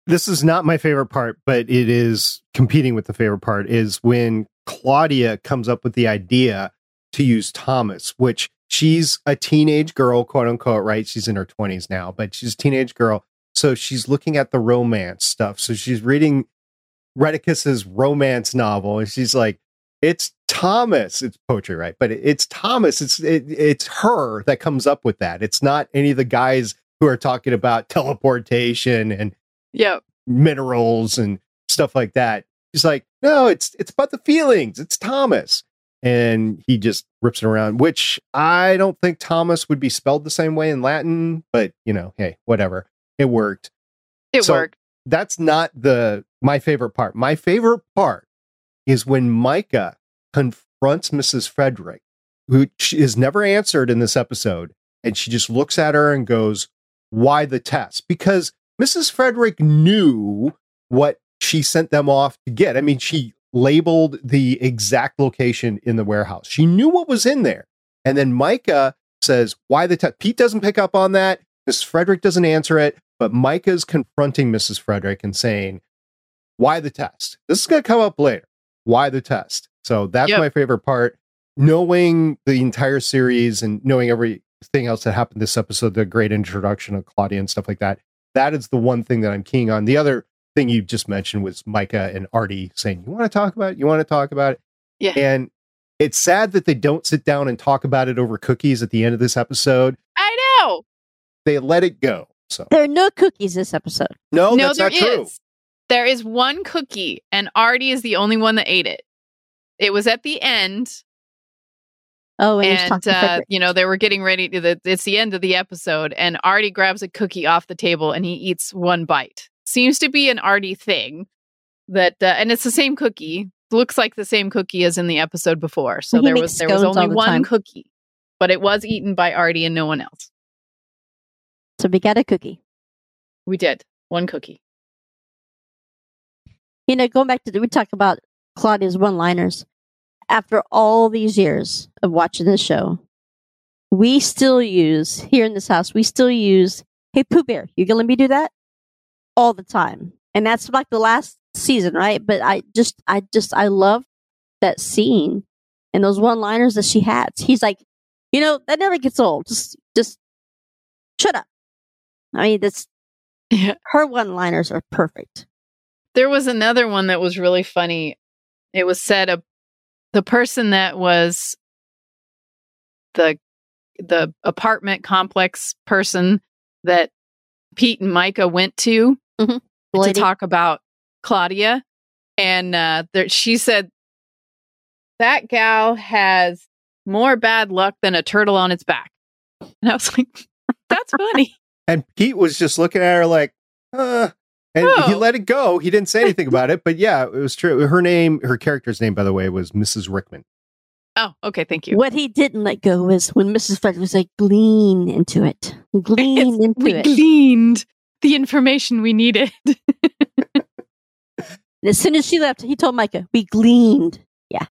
This is not my favorite part, but it is competing with the favorite part is when Claudia comes up with the idea to use Thomas, which she's a teenage girl, quote unquote, right? She's in her 20s now, but she's a teenage girl. So she's looking at the romance stuff. So she's reading Rheticus's romance novel and she's like, it's Thomas. It's poetry, right? But it's Thomas. It's it, it's her that comes up with that. It's not any of the guys who are talking about teleportation and yep. minerals and stuff like that. She's like, no, it's it's about the feelings. It's Thomas. And he just rips it around, which I don't think Thomas would be spelled the same way in Latin, but you know, hey, whatever. It worked. It So- worked. That's not the my favorite part. My favorite part is when Myka confronts Mrs. Frederic, who is never answered in this episode, and she just looks at her and goes, Why the test? Because Mrs. Frederic knew what she sent them off to get. I mean, she labeled the exact location in the warehouse. She knew what was in there. And then Myka says, Why the test? Pete doesn't pick up on that. Mrs. Frederic doesn't answer it, but Myka's confronting Mrs. Frederic and saying, Why the test? This is going to come up later. Why the test? So that's Yep. my favorite part. Knowing the entire series and knowing everything else that happened this episode, the great introduction of Claudia and stuff like that. That is the one thing that I'm keying on. The other thing you just mentioned was Myka and Artie saying, You want to talk about it? You want to talk about it? Yeah. And it's sad that they don't sit down and talk about it over cookies at the end of this episode. I know. They let it go. So There are no cookies this episode. no, no, that's there not true. is. There is one cookie, and Artie is the only one that ate it. It was at the end, Oh, and, and uh, you know they were getting ready to. The, it's the end of the episode, and Artie grabs a cookie off the table and he eats one bite. Seems to be an Artie thing. That uh, and it's the same cookie. Looks like the same cookie as in the episode before. So He there was there was only the one time. cookie, but it was eaten by Artie and no one else. So we got a cookie. We did one cookie. You know, going back to the, we talk about Claudia's one-liners. After all these years of watching this show, we still use here in this house. We still use "Hey Pooh Bear, you gonna let me do that?" All the time, and that's like the last season, right? But I just, I just, I love that scene and those one-liners that she has. He's like, you know, that never gets old. Just, just shut up. I mean, that's Yeah. Her one liners are perfect. There was another one that was really funny. It was said a the person that was the the apartment complex person that Pete and Myka went to to talk about Claudia, and uh, there, she said that gal has more bad luck than a turtle on its back. And I was like, "That's funny." And Pete was just looking at her like, uh, and he Oh. let it go. He didn't say anything about it, but yeah, it was true. Her name, her character's name, by the way, was Mrs. Rickman. oh, okay, thank you. What he didn't let go was when Mrs. Fred was like, glean into it. Glean It's- into we it. gleaned the information we needed. As soon as she left, he told Myka, we gleaned. Yeah.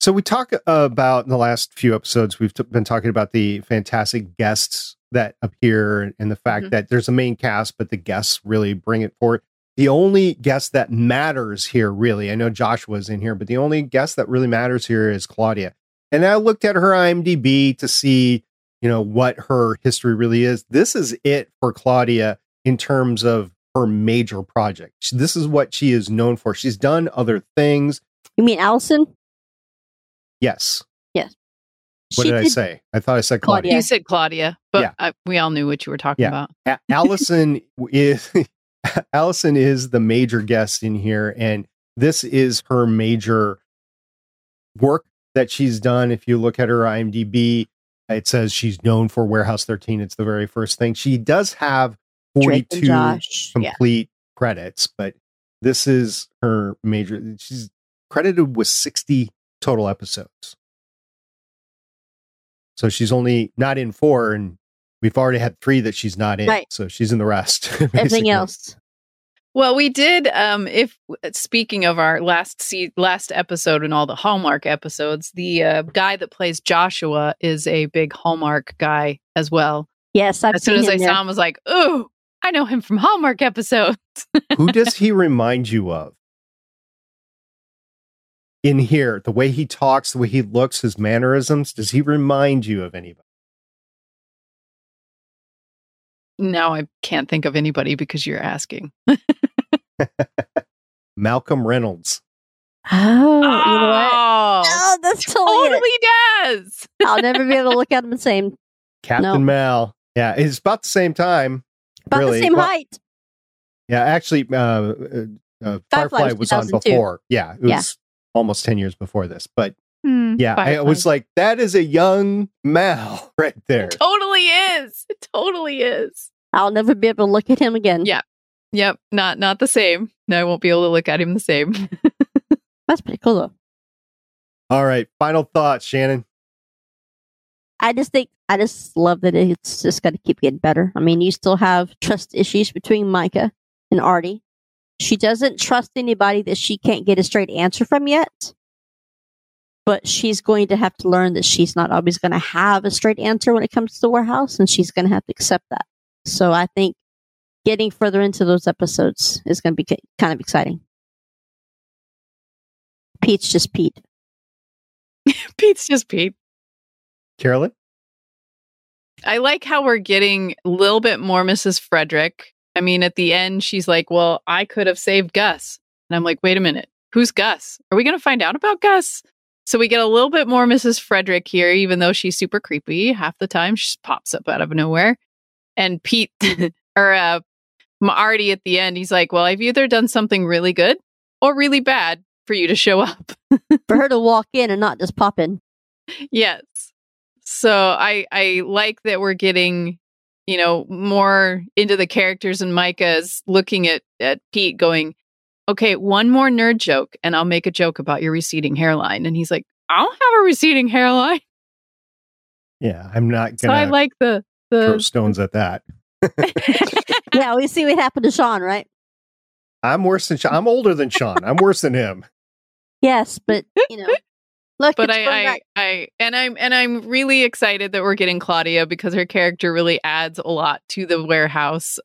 So we talk about in the last few episodes, we've t- been talking about the fantastic guests that appear and the fact Mhm. that there's a main cast, but the guests really bring it forward. The only guest that matters here, really, I know Joshua's in here, but the only guest that really matters here is Claudia. And I looked at her IMDb to see, you know, what her history really is. This is it for Claudia in terms of her major project. This is what she is known for. She's done other things. You mean Allison? Yes. Yes. What She did, I say? I thought I said Claudia. Claudia. You said Claudia, but Yeah. I, we all knew what you were talking Yeah. about. A- Allison is Allison is the major guest in here, and this is her major work that she's done. If you look at her IMDb, it says she's known for Warehouse 13. It's the very first thing. She does have Drake and 42 Josh. Yeah. complete credits, but this is her major. She's credited with 60 total episodes. So she's only not in four, and we've already had three that she's not in. Right. So she's in the rest. Everything else. Well, we did. Um, if speaking of our last se- last episode and all the Hallmark episodes, the uh, guy that plays Joshua is a big Hallmark guy as well. Yes, I've as soon seen as I there. saw him, I was like, "Ooh, I know him from Hallmark episodes." Who does he remind you of? In here, the way he talks, the way he looks, his mannerisms, does he remind you of anybody? now I can't think of anybody because you're asking. Malcolm Reynolds. Oh, you know what? Oh, Oh, that's totally, totally does. I'll never be able to look at him the same. Captain No. Mal. Yeah, it's about the same time. About really. the same Well, height. Yeah, actually, uh, uh, uh, Firefly Firefly was was on before. Yeah, it was Yeah. almost 10 years before this. But Hmm, yeah, I was like, that is a young Mal right there. totally is. It totally is. I'll never be able to look at him again. Yeah. Yep, not not the same. No, I won't be able to look at him the same. That's pretty cool though. All right, final thoughts, Shannon. I just think I just love that it's just got to keep getting better. I mean, you still have trust issues between Myka and Artie. She doesn't trust anybody that she can't get a straight answer from yet. But she's going to have to learn that she's not always going to have a straight answer when it comes to the warehouse, and she's going to have to accept that. So I think getting further into those episodes is going to be kind of exciting. Pete's just Pete. Pete's just Pete. Carolyn? I like how we're getting a little bit more Mrs. Frederic. I mean, at the end, she's like, Well, I could have saved Gus. And I'm like, Wait a minute. Who's Gus? Are we going to find out about Gus? So we get a little bit more Mrs. Frederic here, even though she's super creepy. Half the time, she pops up out of nowhere. And Pete, or uh, Artie at the end, he's like, Well, I've either done something really good or really bad for you to show up. For her to walk in and not just pop in. Yes. So I I like that we're getting, you know, more into the characters and Myka's looking at at Pete going, "Okay, one more nerd joke and I'll make a joke about your receding hairline." And he's like, "I don't have a receding hairline." Yeah, I'm not So I like the throw the stones at that. Yeah, we see what happened to Sean, right? I'm worse than Sean. I'm older than Sean. I'm worse than him. Yes, but you know, look. but it's I, I, I, and I'm, and I'm really excited that we're getting Claudia because her character really adds a lot to the warehouse,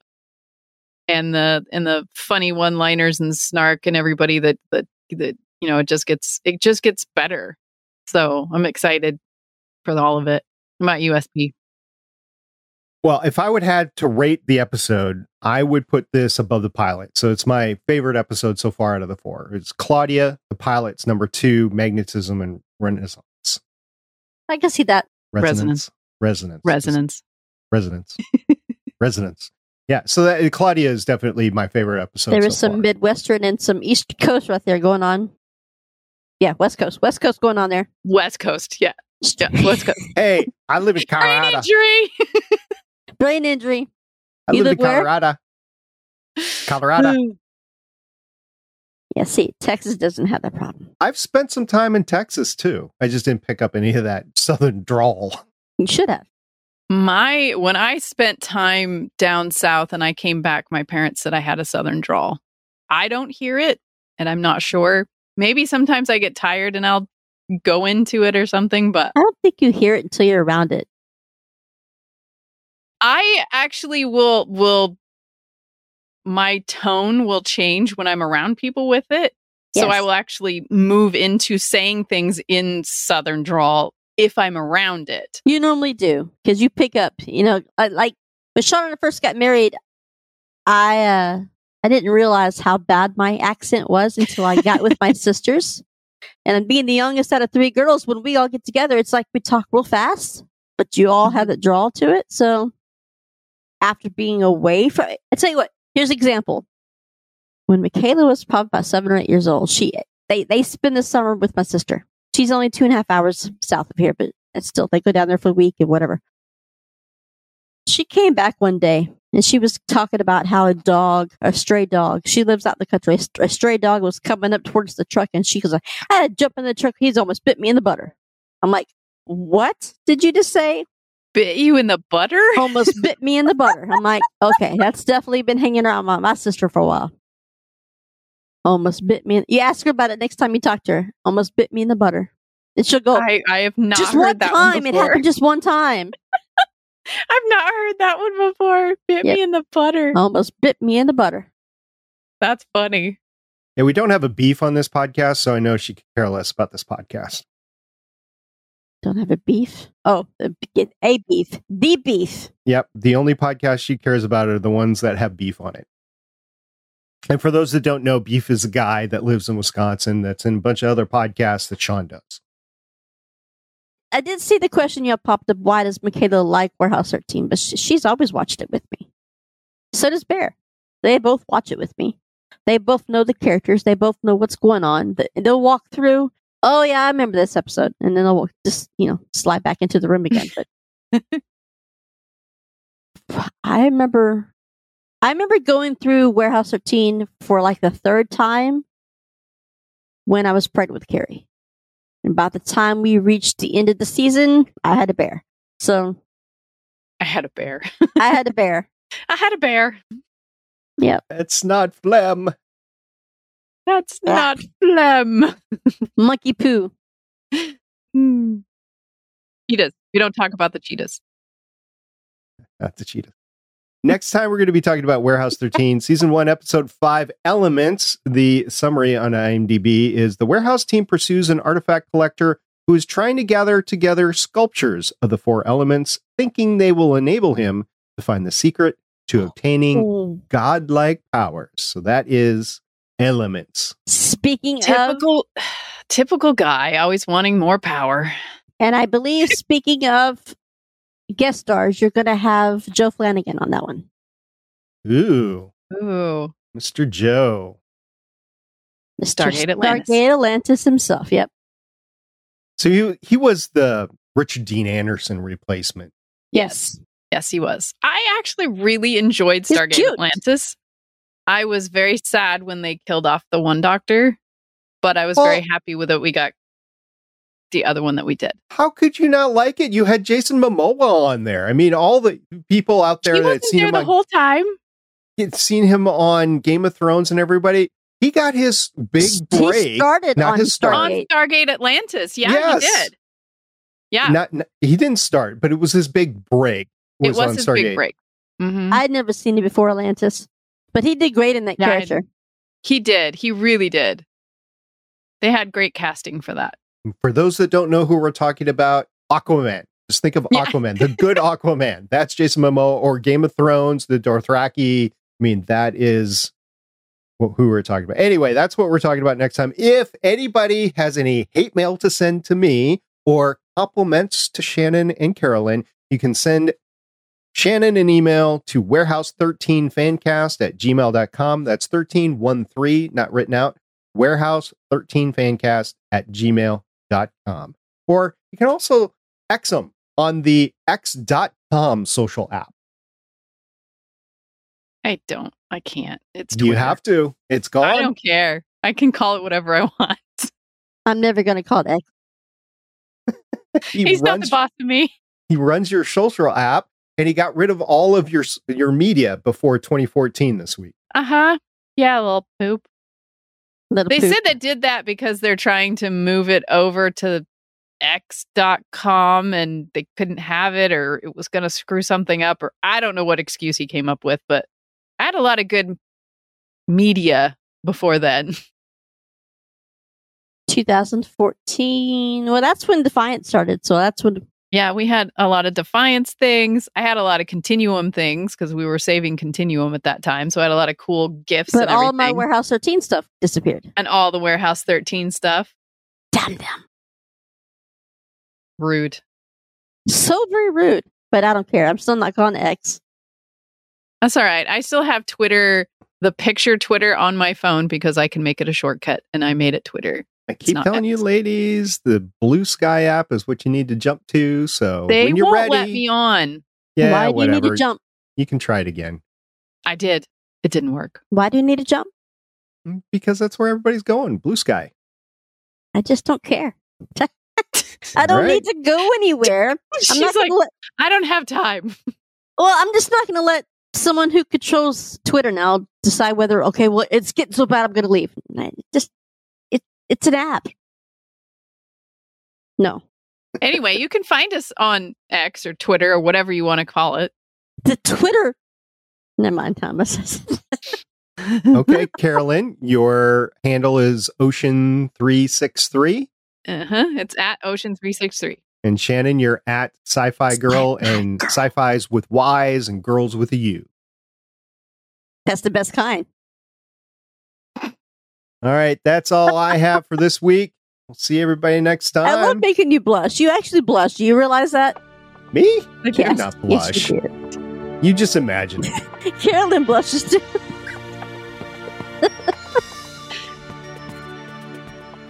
and the and the funny one-liners and snark and everybody that that that you know it just gets it just gets better. So I'm excited for all of it. What about USP? Well, if I would had to rate the episode, I would put this above the pilot. So it's my favorite episode so far out of the four. It's Claudia, the pilot's number two, magnetism and renaissance. I can see that. Resonance. Resonance. Resonance. Resonance. Resonance. Yeah. So that Claudia is definitely my favorite episode. There is so some far. Midwestern and some East Coast right there going on. Yeah, West Coast. West Coast going on there. West Coast. Yeah. Yeah. West Coast. Hey, I live in Colorado. Brain Colorado. injury. Brain injury. I You live in Colorado. where? Colorado. Colorado. Yeah, see, Texas doesn't have that problem. I've spent some time in Texas too. I just didn't pick up any of that southern drawl. You should have. My when I spent time down south and I came back, my parents said I had a southern drawl. I don't hear it, and I'm not sure. Maybe sometimes I get tired and I'll go into it or something, but I don't think you hear it until you're around it. I actually will will my tone will change when I'm around people with it. So I will actually move into saying things in southern drawl if I'm around it. You normally do because you pick up. You know, I, like when Sean and I first got married, I uh I didn't realize how bad my accent was until I got with my sisters. And being the youngest out of three girls, when we all get together, it's like we talk real fast, but you all have that drawl to it. So after being away from, I tell you what, here's an example. When Michaela was probably about seven or eight years old, she they they spend the summer with my sister. She's only two and a half hours south of here, but still they go down there for a week and whatever. She came back one day and she was talking about how a dog, a stray dog, she lives out in the country. A, st- a stray dog was coming up towards the truck and she goes, I had to jump in the truck. He's almost bit me in the butter. I'm like, what did you just say? Bit you in the butter? Almost bit me in the butter. I'm like, okay, that's definitely been hanging around my, my sister for a while. Almost bit me. In, you ask her about it next time you talk to her. Almost bit me in the butter. And she'll go, I, I have not just heard one that time. one It happened just one time. I've not heard that one before. Bit Yep. me in the butter. Almost bit me in the butter. That's funny. Yeah, we don't have a beef on this podcast, so I know she could care less about this podcast. Don't have a beef. Oh, a beef. The beef. Yep. The only podcast she cares about are the ones that have beef on it. And for those that don't know, Beef is a guy that lives in Wisconsin that's in a bunch of other podcasts that Sean does. I did see the question you popped up. Why does Michaela like Warehouse 13? But she's always watched it with me. So does Bear. They both watch it with me. They both know the characters. They both know what's going on. They'll walk through. Oh yeah, I remember this episode, and then I'll just you know slide back into the room again. But I remember, I remember going through Warehouse 13 for like the third time when I was pregnant with Carrie. And about the time we reached the end of the season, I had a bear. So I had a bear. I had a bear. I had a bear. Yep. It's not phlegm. That's Ah. not phlegm. Monkey poo. Hmm. Cheetahs. We don't talk about the cheetahs. Not the cheetah. Next time, we're going to be talking about Warehouse 13, Season 1, Episode 5, Elements. The summary on IMDb is the warehouse team pursues an artifact collector who is trying to gather together sculptures of the four elements, thinking they will enable him to find the secret to obtaining Ooh. godlike powers. So that is Elements. Speaking of, Typical, typical guy, always wanting more power. and I believe speaking of guest stars, you're going to have Joe Flanigan on that one. Ooh, Ooh, Mr. Joe. Mr. Stargate Atlantis. Stargate Atlantis himself. Yep. So he, he was the Richard Dean Anderson replacement. Yes. Yes, he was. I actually really enjoyed Stargate. Atlantis. I was very sad when they killed off the one doctor, but I was Well- very happy with it. We got the other one that we did. How could you not like it? You had Jason Momoa on there. I mean, all the people out there he that had wasn't seen there him the on whole time. had seen him on Game of Thrones and everybody. He got his big break. He break. started not on his start. On Stargate. Stargate Atlantis. Yeah, Yes. he did. Yeah, Not, n- he didn't start, but it was his big break. it was his Stargate. big break. hmm I'd never seen it before Atlantis, but he did great in that Yeah, I- character. He did. He really did. They had great casting for that. Mm, for those that don't know who we're talking about, Aquaman. Just think of Yeah. Aquaman, the good Aquaman. That's Jason Momoa or Game of Thrones, the Dothraki I mean, that is who we're talking about. Anyway, that's what we're talking about next time. If anybody has any hate mail to send to me or compliments to Shannon and Carolyn, you can send Shannon an email to warehouse13fancast at gmail.com. That's 1313, not written out. Warehouse13fancast at gmail.com. Or you can also X them on the x.com social app. I don't. I can't. It's You have to. It's I gone. I don't care. I can call it whatever I want. I'm never going to call it X. He He's not the boss of me. he runs your social app and he got rid of all of your your media before 2014 this week. Uh huh. Yeah, little poop. Little They poop. said they did that because they're trying to move it over to x.com and they couldn't have it or it was going to screw something up or I don't know what excuse he came up with, but I had a lot of good media before then. 2014. Well, that's when Defiance started. So that's when Yeah, we had a lot of Defiance things. I had a lot of Continuum things because we were saving Continuum at that time. So I had a lot of cool gifts but and all my Warehouse 13 stuff disappeared. and all the Warehouse 13 stuff. Damn them. Rude. So very rude. But I don't care. I'm still not calling it X. That's all right. I still have Twitter, the picture Twitter on my phone because I can make it a shortcut and I made it Twitter. I keep telling you, ladies, the blue sky app is what you need to jump to. So they when you're won't ready, let me on. yeah, Why do whatever. you need to jump? You can try it again I did. It didn't work. Why do you need to jump? Mm, because that's where everybody's going. Blue sky. I just don't care. I don't Right. need to go anywhere. I'm She's not like, gonna let, I don't have time. well, I'm just not going to let someone who controls Twitter now decide whether okay, well, it's getting so bad, I'm going to leave. I- Just it, it's an app. No, anyway, you can find us on X or Twitter or whatever you want to call it. the Twitter. Never mind, Thomas. Okay, Carolyn, your handle is Ocean363. Uh-huh. It's at Ocean363. And Shannon, you're at Sci Fi Girl and Sci Fi's with Y's and Girls with a U. That's the best kind. All right, that's all I have for this week. We'll see everybody next time. I love making you blush. You actually blush. Do you realize that? Me? I Yes. not Yes, blush. you do. You just imagine it. Carolyn blushes too.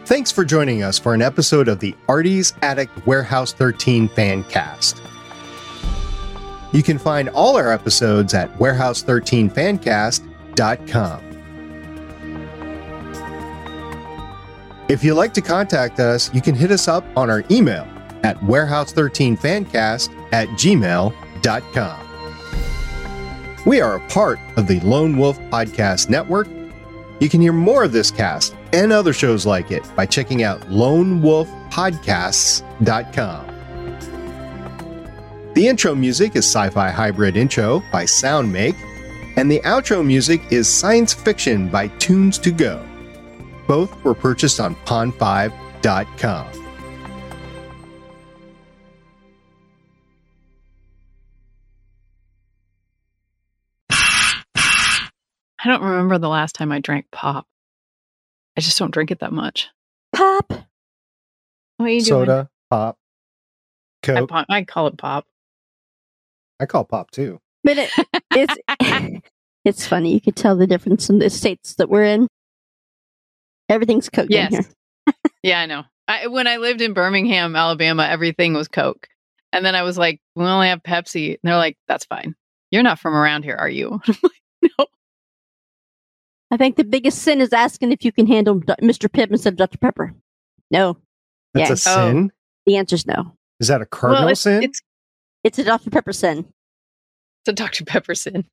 Thanks for joining us for an episode of the Artie's Attic Warehouse 13 fan cast. You can find all our episodes at warehouse13fancast.com. If you'd like to contact us, you can hit us up on our email at warehouse13fancast at gmail.com. We are a part of the Lone Wolf Podcast Network. You can hear more of this cast and other shows like it by checking out lonewolfpodcasts.com. The intro music is Sci Fi Hybrid Intro by Soundmake, and the outro music is Science Fiction by Tunes to Go. Both were purchased on pond5.com. I don't remember the last time I drank pop. I just don't drink it that much. Pop. What are you doing? Soda, pop, I, Coke. po- I call it pop. I call pop too. But it, it's it's funny. You could tell the difference in the states that we're in. Everything's Coke Yes. in here. Yeah, I know. I, when I lived in Birmingham, Alabama, everything was Coke. And then I was like, we only have Pepsi. And they're like, that's fine. You're not from around here, are you? I'm like, no. I think the biggest sin is asking if you can handle Mr. Pibb instead of Dr. Pepper. No, That's Yes. a Oh. sin. the answer's no. Is that a cardinal well, it's, sin? it's It's a Dr. Pepper sin. it's a Dr. Pepper sin.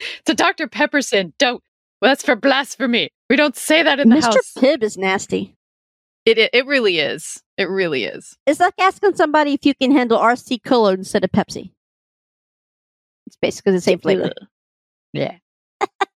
It's a Dr. Pepper sin. Don't. Well, that's for blasphemy. We don't say that in the Mr. house. Pibb is nasty. It, it it really is. It really is. It's like asking somebody if you can handle RC Cola instead of Pepsi. It's basically the same flavor. Uh, yeah.